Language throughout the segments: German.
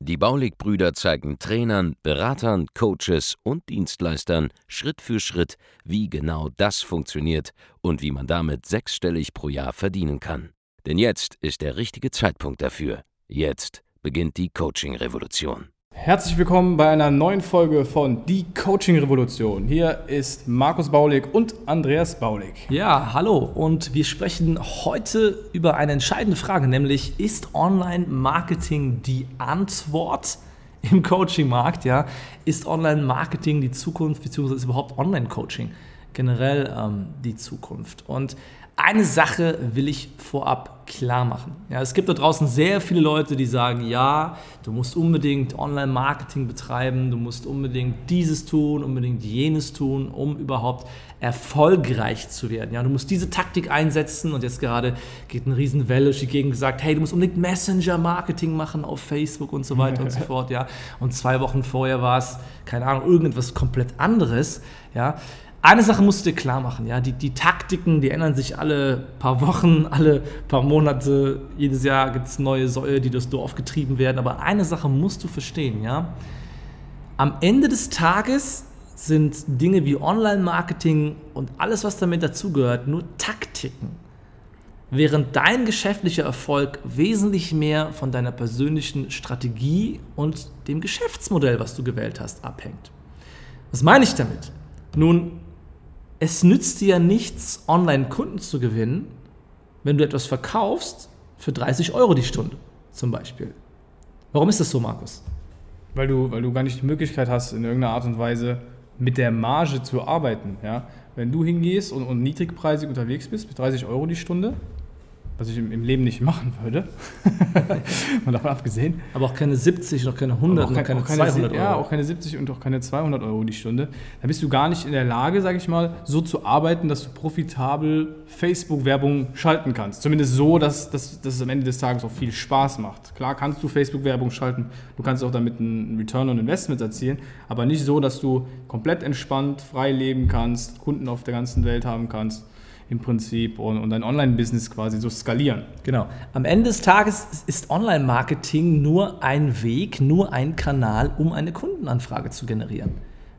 Die Baulig-Brüder zeigen Trainern, Beratern, Coaches und Dienstleistern Schritt für Schritt, wie genau das funktioniert und wie man damit sechsstellig pro Jahr verdienen kann. Denn jetzt ist der richtige Zeitpunkt dafür. Jetzt beginnt die Coaching-Revolution. Herzlich willkommen bei einer neuen Folge von Die Coaching Revolution. Hier ist Markus Baulig und Andreas Baulig. Ja, hallo und wir sprechen heute über eine entscheidende Frage, nämlich ist Online-Marketing die Antwort im Coaching-Markt? Ja? Ist Online-Marketing die Zukunft, beziehungsweise ist überhaupt Online-Coaching generell ähm, die Zukunft? Und eine Sache will ich vorab klar machen. Ja, es gibt da draußen sehr viele Leute, die sagen, ja, du musst unbedingt Online-Marketing betreiben, du musst unbedingt dieses tun, unbedingt jenes tun, um überhaupt erfolgreich zu werden. Ja, du musst diese Taktik einsetzen und jetzt gerade geht eine Riesenwelle durch die Gegend gesagt, hey, du musst unbedingt Messenger-Marketing machen auf Facebook und so weiter und so fort. Ja, und zwei Wochen vorher war es, keine Ahnung, irgendetwas komplett anderes. Ja, eine Sache musst du dir klar machen, ja, die, die Taktiken, die ändern sich alle paar Wochen, alle paar Monate, jedes Jahr gibt es neue Säue, die durchs Dorf getrieben werden, aber eine Sache musst du verstehen, ja. Am Ende des Tages sind Dinge wie Online-Marketing und alles, was damit dazugehört, nur Taktiken. Während dein geschäftlicher Erfolg wesentlich mehr von deiner persönlichen Strategie und dem Geschäftsmodell, was du gewählt hast, abhängt. Was meine ich damit? Nun, es nützt dir ja nichts, Online-Kunden zu gewinnen, wenn du etwas verkaufst für 30 Euro die Stunde zum Beispiel. Warum ist das so, Markus? Weil du, weil du gar nicht die Möglichkeit hast, in irgendeiner Art und Weise mit der Marge zu arbeiten. Ja? Wenn du hingehst und, und niedrigpreisig unterwegs bist, mit 30 Euro die Stunde, was ich im, Leben nicht machen würde. Mal davon abgesehen. Aber auch keine 70 noch keine 100 auch kein, noch keine, 200 Euro. Ja, auch keine 70 und auch keine 200 Euro die Stunde. Da bist du gar nicht in der Lage, sage ich mal, so zu arbeiten, dass du profitabel Facebook-Werbung schalten kannst. Zumindest so, dass, dass, dass es am Ende des Tages auch viel Spaß macht. Klar kannst du Facebook-Werbung schalten, du kannst auch damit einen Return on Investment erzielen, aber nicht so, dass du komplett entspannt, frei leben kannst, Kunden auf der ganzen Welt haben kannst im Prinzip und, und dein Online-Business quasi so skalieren. Genau. Am Ende des Tages ist Online-Marketing nur ein Weg, nur ein Kanal, um eine Kundenanfrage zu generieren.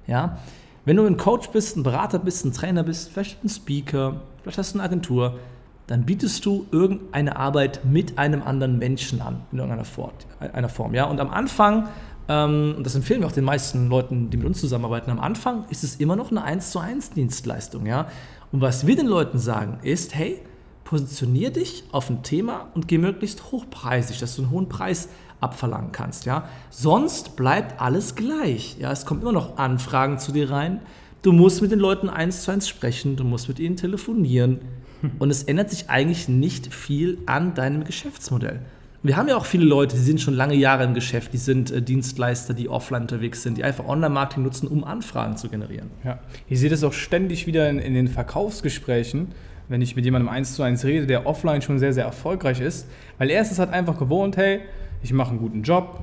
Ja? Wenn du ein Coach bist, ein Berater bist, ein Trainer bist, vielleicht ein Speaker, vielleicht hast du eine Agentur, dann bietest du irgendeine Arbeit mit einem anderen Menschen an, in irgendeiner Form. Ja? Und am Anfang, ähm, und das empfehlen wir auch den meisten Leuten, die mit uns zusammenarbeiten, am Anfang ist es immer noch eine 1 zu 1 Dienstleistung. Ja? Und was wir den Leuten sagen, ist, hey, positionier dich auf ein Thema und geh möglichst hochpreisig, dass du einen hohen Preis abverlangen kannst. Ja? Sonst bleibt alles gleich. Ja? Es kommen immer noch Anfragen zu dir rein. Du musst mit den Leuten eins zu eins sprechen, du musst mit ihnen telefonieren. Und es ändert sich eigentlich nicht viel an deinem Geschäftsmodell. Wir haben ja auch viele Leute, die sind schon lange Jahre im Geschäft, die sind äh, Dienstleister, die offline unterwegs sind, die einfach Online-Marketing nutzen, um Anfragen zu generieren. Ja, ich sehe das auch ständig wieder in, in den Verkaufsgesprächen, wenn ich mit jemandem eins zu eins rede, der offline schon sehr, sehr erfolgreich ist, weil er ist es halt einfach gewohnt, hey, ich mache einen guten Job,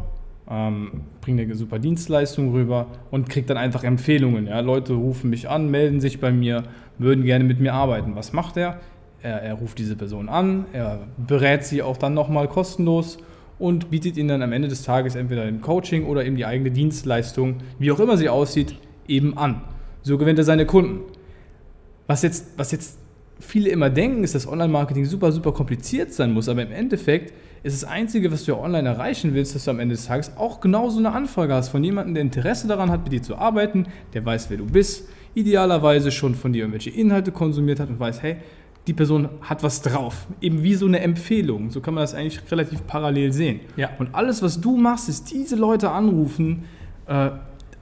ähm, bringe eine super Dienstleistung rüber und kriege dann einfach Empfehlungen. Ja? Leute rufen mich an, melden sich bei mir, würden gerne mit mir arbeiten. Was macht er? Er, er ruft diese Person an, er berät sie auch dann nochmal kostenlos und bietet ihnen dann am Ende des Tages entweder ein Coaching oder eben die eigene Dienstleistung, wie auch immer sie aussieht, eben an. So gewinnt er seine Kunden. Was jetzt, was jetzt viele immer denken, ist, dass Online-Marketing super, super kompliziert sein muss, aber im Endeffekt ist das Einzige, was du online erreichen willst, dass du am Ende des Tages auch genauso eine Anfrage hast von jemandem, der Interesse daran hat, mit dir zu arbeiten, der weiß, wer du bist, idealerweise schon von dir irgendwelche Inhalte konsumiert hat und weiß, hey, die Person hat was drauf. Eben wie so eine Empfehlung. So kann man das eigentlich relativ parallel sehen. Ja. Und alles, was du machst, ist diese Leute anrufen, äh,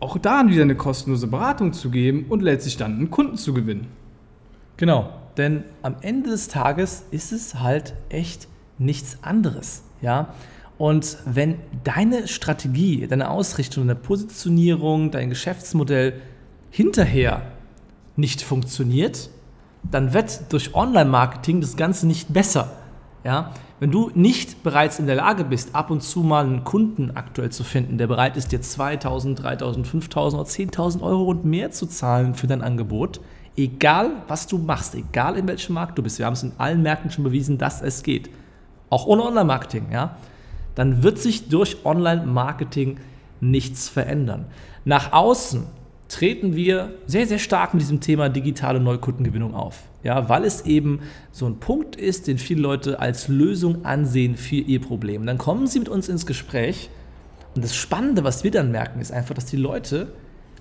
auch da wieder eine kostenlose Beratung zu geben und letztlich dann einen Kunden zu gewinnen. Genau, denn am Ende des Tages ist es halt echt nichts anderes. Ja? Und wenn deine Strategie, deine Ausrichtung, deine Positionierung, dein Geschäftsmodell hinterher nicht funktioniert, dann wird durch Online-Marketing das Ganze nicht besser. Ja? Wenn du nicht bereits in der Lage bist, ab und zu mal einen Kunden aktuell zu finden, der bereit ist, dir 2000, 3000, 5000 oder 10.000 Euro und mehr zu zahlen für dein Angebot, egal was du machst, egal in welchem Markt du bist, wir haben es in allen Märkten schon bewiesen, dass es geht, auch ohne Online-Marketing, ja, dann wird sich durch Online-Marketing nichts verändern. Nach außen treten wir sehr, sehr stark mit diesem Thema digitale Neukundengewinnung auf. Ja, weil es eben so ein Punkt ist, den viele Leute als Lösung ansehen für ihr Problem. dann kommen sie mit uns ins Gespräch und das Spannende, was wir dann merken, ist einfach, dass die Leute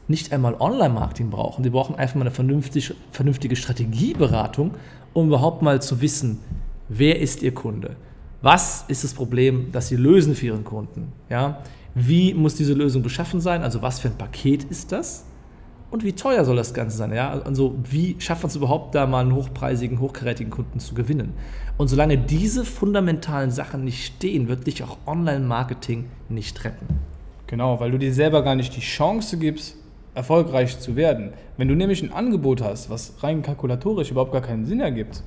nicht einmal Online-Marketing brauchen. Die brauchen einfach mal eine vernünftige, vernünftige Strategieberatung, um überhaupt mal zu wissen, wer ist ihr Kunde? Was ist das Problem, das sie lösen für ihren Kunden? Ja? Wie muss diese Lösung beschaffen sein? Also was für ein Paket ist das? Und wie teuer soll das Ganze sein? Ja? Also wie schafft man es überhaupt, da mal einen hochpreisigen, hochkarätigen Kunden zu gewinnen? Und solange diese fundamentalen Sachen nicht stehen, wird dich auch Online-Marketing nicht retten. Genau, weil du dir selber gar nicht die Chance gibst, erfolgreich zu werden. Wenn du nämlich ein Angebot hast, was rein kalkulatorisch überhaupt gar keinen Sinn ergibt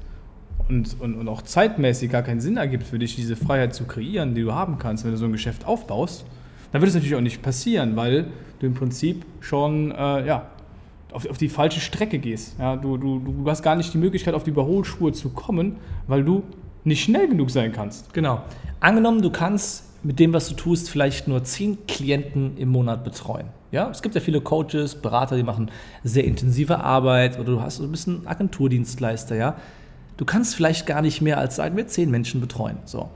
und, und, und auch zeitmäßig gar keinen Sinn ergibt für dich, diese Freiheit zu kreieren, die du haben kannst, wenn du so ein Geschäft aufbaust, dann wird es natürlich auch nicht passieren, weil du im Prinzip schon äh, ja, auf, auf, die falsche Strecke gehst. Ja, du, du, du hast gar nicht die Möglichkeit, auf die Überholspur zu kommen, weil du nicht schnell genug sein kannst. Genau. Angenommen, du kannst mit dem, was du tust, vielleicht nur zehn Klienten im Monat betreuen. Ja, es gibt ja viele Coaches, Berater, die machen sehr intensive Arbeit oder du hast ein bisschen Agenturdienstleister, ja. Du kannst vielleicht gar nicht mehr als, sagen wir, zehn Menschen betreuen. So.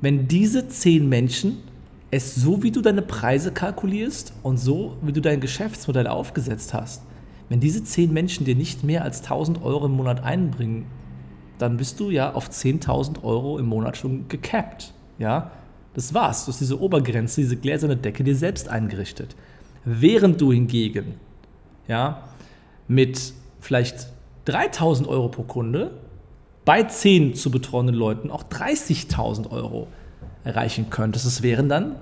Wenn diese zehn Menschen es so, wie du deine Preise kalkulierst und so, wie du dein Geschäftsmodell aufgesetzt hast, wenn diese zehn Menschen dir nicht mehr als 1000 Euro im Monat einbringen, dann bist du ja auf 10.000 Euro im Monat schon gecapped. Ja, das war's. Du hast diese Obergrenze, diese gläserne Decke dir selbst eingerichtet. Während du hingegen ja, mit vielleicht 3000 Euro pro Kunde bei 10 zu betreuenden Leuten auch 30.000 Euro erreichen könntest. Das wären dann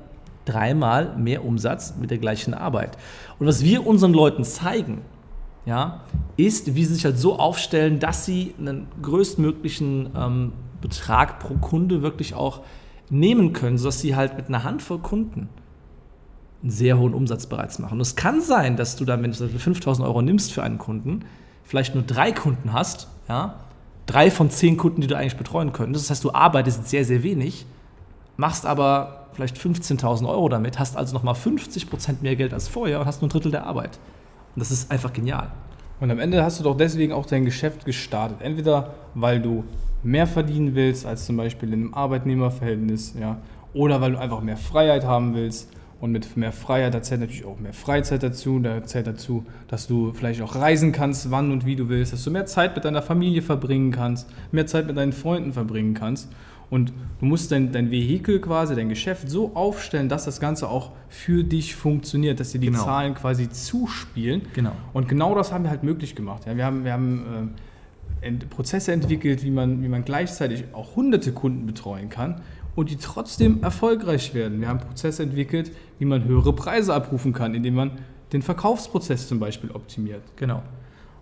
dreimal mehr Umsatz mit der gleichen Arbeit. Und was wir unseren Leuten zeigen, ja, ist, wie sie sich halt so aufstellen, dass sie einen größtmöglichen ähm, Betrag pro Kunde wirklich auch nehmen können, sodass sie halt mit einer Handvoll Kunden einen sehr hohen Umsatz bereits machen. Und es kann sein, dass du dann, wenn du 5000 Euro nimmst für einen Kunden, vielleicht nur drei Kunden hast, ja, drei von zehn Kunden, die du eigentlich betreuen könntest. Das heißt, du arbeitest sehr, sehr wenig machst aber vielleicht 15.000 Euro damit, hast also nochmal 50% mehr Geld als vorher und hast nur ein Drittel der Arbeit. Und das ist einfach genial. Und am Ende hast du doch deswegen auch dein Geschäft gestartet. Entweder weil du mehr verdienen willst als zum Beispiel in einem Arbeitnehmerverhältnis, ja, oder weil du einfach mehr Freiheit haben willst. Und mit mehr Freiheit, da zählt natürlich auch mehr Freizeit dazu. Da zählt dazu, dass du vielleicht auch reisen kannst, wann und wie du willst, dass du mehr Zeit mit deiner Familie verbringen kannst, mehr Zeit mit deinen Freunden verbringen kannst. Und du musst dein, dein Vehikel quasi, dein Geschäft so aufstellen, dass das Ganze auch für dich funktioniert, dass dir die genau. Zahlen quasi zuspielen. Genau. Und genau das haben wir halt möglich gemacht. Ja, wir haben, wir haben äh, Prozesse entwickelt, wie man, wie man gleichzeitig auch hunderte Kunden betreuen kann und die trotzdem erfolgreich werden. Wir haben Prozesse entwickelt, wie man höhere Preise abrufen kann, indem man den Verkaufsprozess zum Beispiel optimiert. Genau.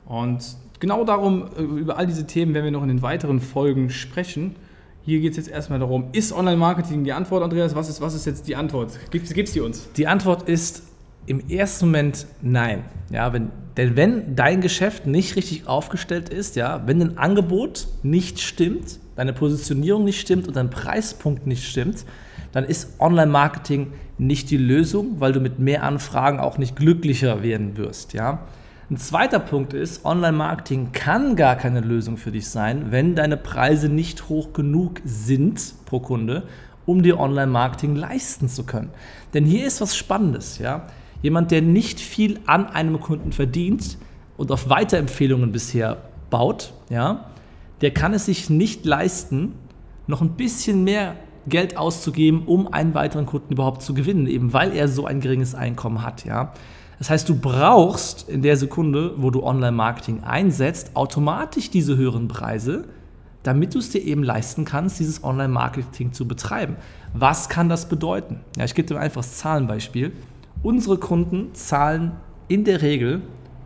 Und genau darum, äh, über all diese Themen werden wir noch in den weiteren Folgen sprechen. Hier geht es jetzt erstmal darum, ist Online-Marketing die Antwort, Andreas? Was ist, was ist jetzt die Antwort? Gibt es die uns? Die Antwort ist im ersten Moment nein. Ja, wenn, denn wenn dein Geschäft nicht richtig aufgestellt ist, ja, wenn dein Angebot nicht stimmt, deine Positionierung nicht stimmt und dein Preispunkt nicht stimmt, dann ist Online-Marketing nicht die Lösung, weil du mit mehr Anfragen auch nicht glücklicher werden wirst. Ja? Ein zweiter Punkt ist, Online-Marketing kann gar keine Lösung für dich sein, wenn deine Preise nicht hoch genug sind pro Kunde, um dir Online-Marketing leisten zu können. Denn hier ist was Spannendes. Ja? Jemand, der nicht viel an einem Kunden verdient und auf Weiterempfehlungen bisher baut, ja, der kann es sich nicht leisten, noch ein bisschen mehr Geld auszugeben, um einen weiteren Kunden überhaupt zu gewinnen, eben weil er so ein geringes Einkommen hat. Ja. Das heißt, du brauchst in der Sekunde, wo du Online-Marketing einsetzt, automatisch diese höheren Preise, damit du es dir eben leisten kannst, dieses Online-Marketing zu betreiben. Was kann das bedeuten? Ja, ich gebe dir ein einfaches Zahlenbeispiel. Unsere Kunden zahlen in der Regel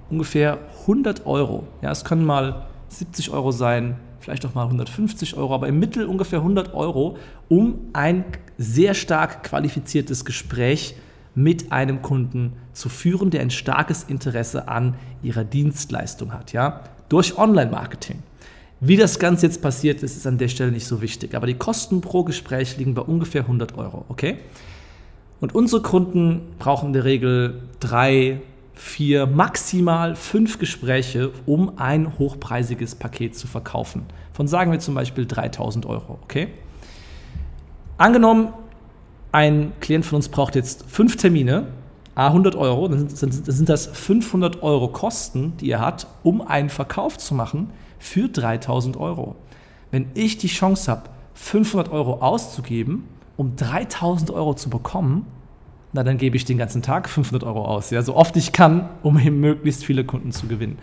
ungefähr 100 Euro. Ja, es können mal 70 Euro sein, vielleicht auch mal 150 Euro, aber im Mittel ungefähr 100 Euro, um ein sehr stark qualifiziertes Gespräch mit einem Kunden zu führen, der ein starkes Interesse an ihrer Dienstleistung hat, ja, durch Online-Marketing. Wie das Ganze jetzt passiert ist, ist an der Stelle nicht so wichtig, aber die Kosten pro Gespräch liegen bei ungefähr 100 Euro, okay? Und unsere Kunden brauchen in der Regel drei, vier, maximal fünf Gespräche, um ein hochpreisiges Paket zu verkaufen. Von sagen wir zum Beispiel 3000 Euro, okay? Angenommen, ein Klient von uns braucht jetzt fünf Termine, a 100 Euro, dann sind, sind das 500 Euro Kosten, die er hat, um einen Verkauf zu machen für 3000 Euro. Wenn ich die Chance habe, 500 Euro auszugeben, um 3000 Euro zu bekommen, na dann gebe ich den ganzen Tag 500 Euro aus, ja, so oft ich kann, um eben möglichst viele Kunden zu gewinnen.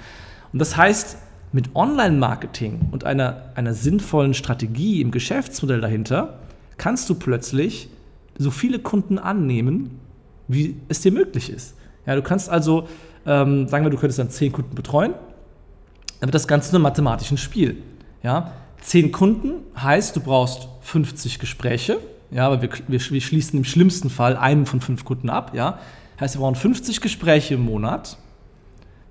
Und das heißt, mit Online-Marketing und einer, einer sinnvollen Strategie im Geschäftsmodell dahinter kannst du plötzlich so viele Kunden annehmen, wie es dir möglich ist. Ja, du kannst also, ähm, sagen wir, du könntest dann 10 Kunden betreuen, dann wird das Ganze ein mathematisches Spiel. Ja, 10 Kunden heißt, du brauchst 50 Gespräche ja, aber wir, wir, wir schließen im schlimmsten Fall einen von fünf Kunden ab. Ja? Heißt, wir brauchen 50 Gespräche im Monat.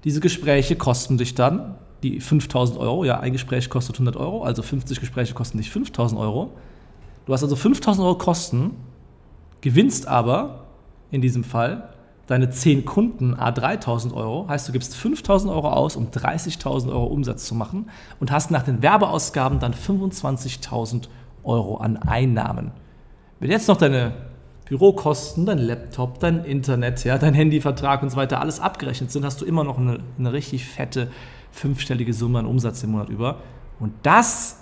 Diese Gespräche kosten dich dann die 5000 Euro. Ja, ein Gespräch kostet 100 Euro, also 50 Gespräche kosten dich 5000 Euro. Du hast also 5000 Euro Kosten, gewinnst aber in diesem Fall deine 10 Kunden a 3000 Euro. Heißt, du gibst 5000 Euro aus, um 30.000 Euro Umsatz zu machen und hast nach den Werbeausgaben dann 25.000 Euro an Einnahmen. Wenn jetzt noch deine Bürokosten, dein Laptop, dein Internet, ja, dein Handyvertrag und so weiter alles abgerechnet sind, hast du immer noch eine, eine richtig fette fünfstellige Summe an Umsatz im Monat über. Und das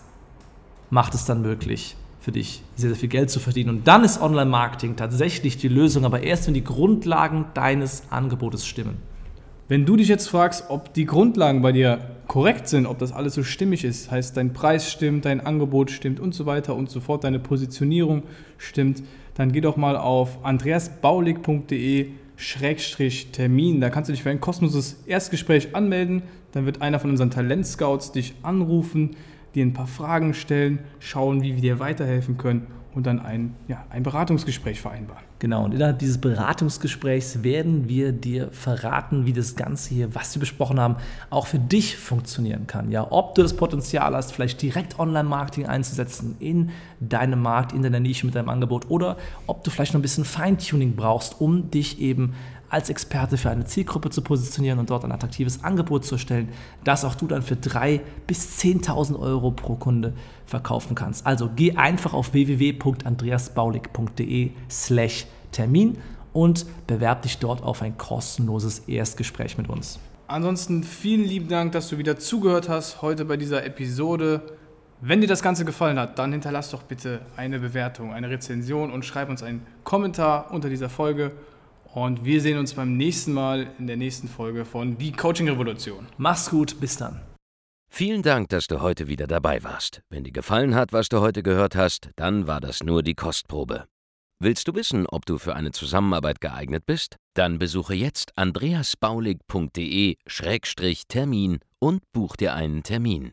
macht es dann möglich, für dich sehr, sehr viel Geld zu verdienen. Und dann ist Online-Marketing tatsächlich die Lösung, aber erst, wenn die Grundlagen deines Angebotes stimmen. Wenn du dich jetzt fragst, ob die Grundlagen bei dir korrekt sind, ob das alles so stimmig ist, heißt dein Preis stimmt, dein Angebot stimmt und so weiter und so fort, deine Positionierung stimmt, dann geh doch mal auf andreasbaulig.de-termin. Da kannst du dich für ein kostenloses Erstgespräch anmelden. Dann wird einer von unseren Talentscouts dich anrufen, dir ein paar Fragen stellen, schauen, wie wir dir weiterhelfen können und dann ein, ja, ein Beratungsgespräch vereinbaren. Genau, und innerhalb dieses Beratungsgesprächs werden wir dir verraten, wie das Ganze hier, was wir besprochen haben, auch für dich funktionieren kann. Ja, ob du das Potenzial hast, vielleicht direkt Online-Marketing einzusetzen in deinem Markt, in deiner Nische mit deinem Angebot oder ob du vielleicht noch ein bisschen Feintuning brauchst, um dich eben als Experte für eine Zielgruppe zu positionieren und dort ein attraktives Angebot zu erstellen, das auch du dann für 3.000 bis 10.000 Euro pro Kunde verkaufen kannst. Also geh einfach auf www.andreasbaulig.de slash Termin und bewerb dich dort auf ein kostenloses Erstgespräch mit uns. Ansonsten vielen lieben Dank, dass du wieder zugehört hast heute bei dieser Episode. Wenn dir das Ganze gefallen hat, dann hinterlass doch bitte eine Bewertung, eine Rezension und schreib uns einen Kommentar unter dieser Folge. Und wir sehen uns beim nächsten Mal in der nächsten Folge von Die Coaching Revolution. Mach's gut, bis dann. Vielen Dank, dass du heute wieder dabei warst. Wenn dir gefallen hat, was du heute gehört hast, dann war das nur die Kostprobe. Willst du wissen, ob du für eine Zusammenarbeit geeignet bist? Dann besuche jetzt andreasbaulig.de-termin und buch dir einen Termin.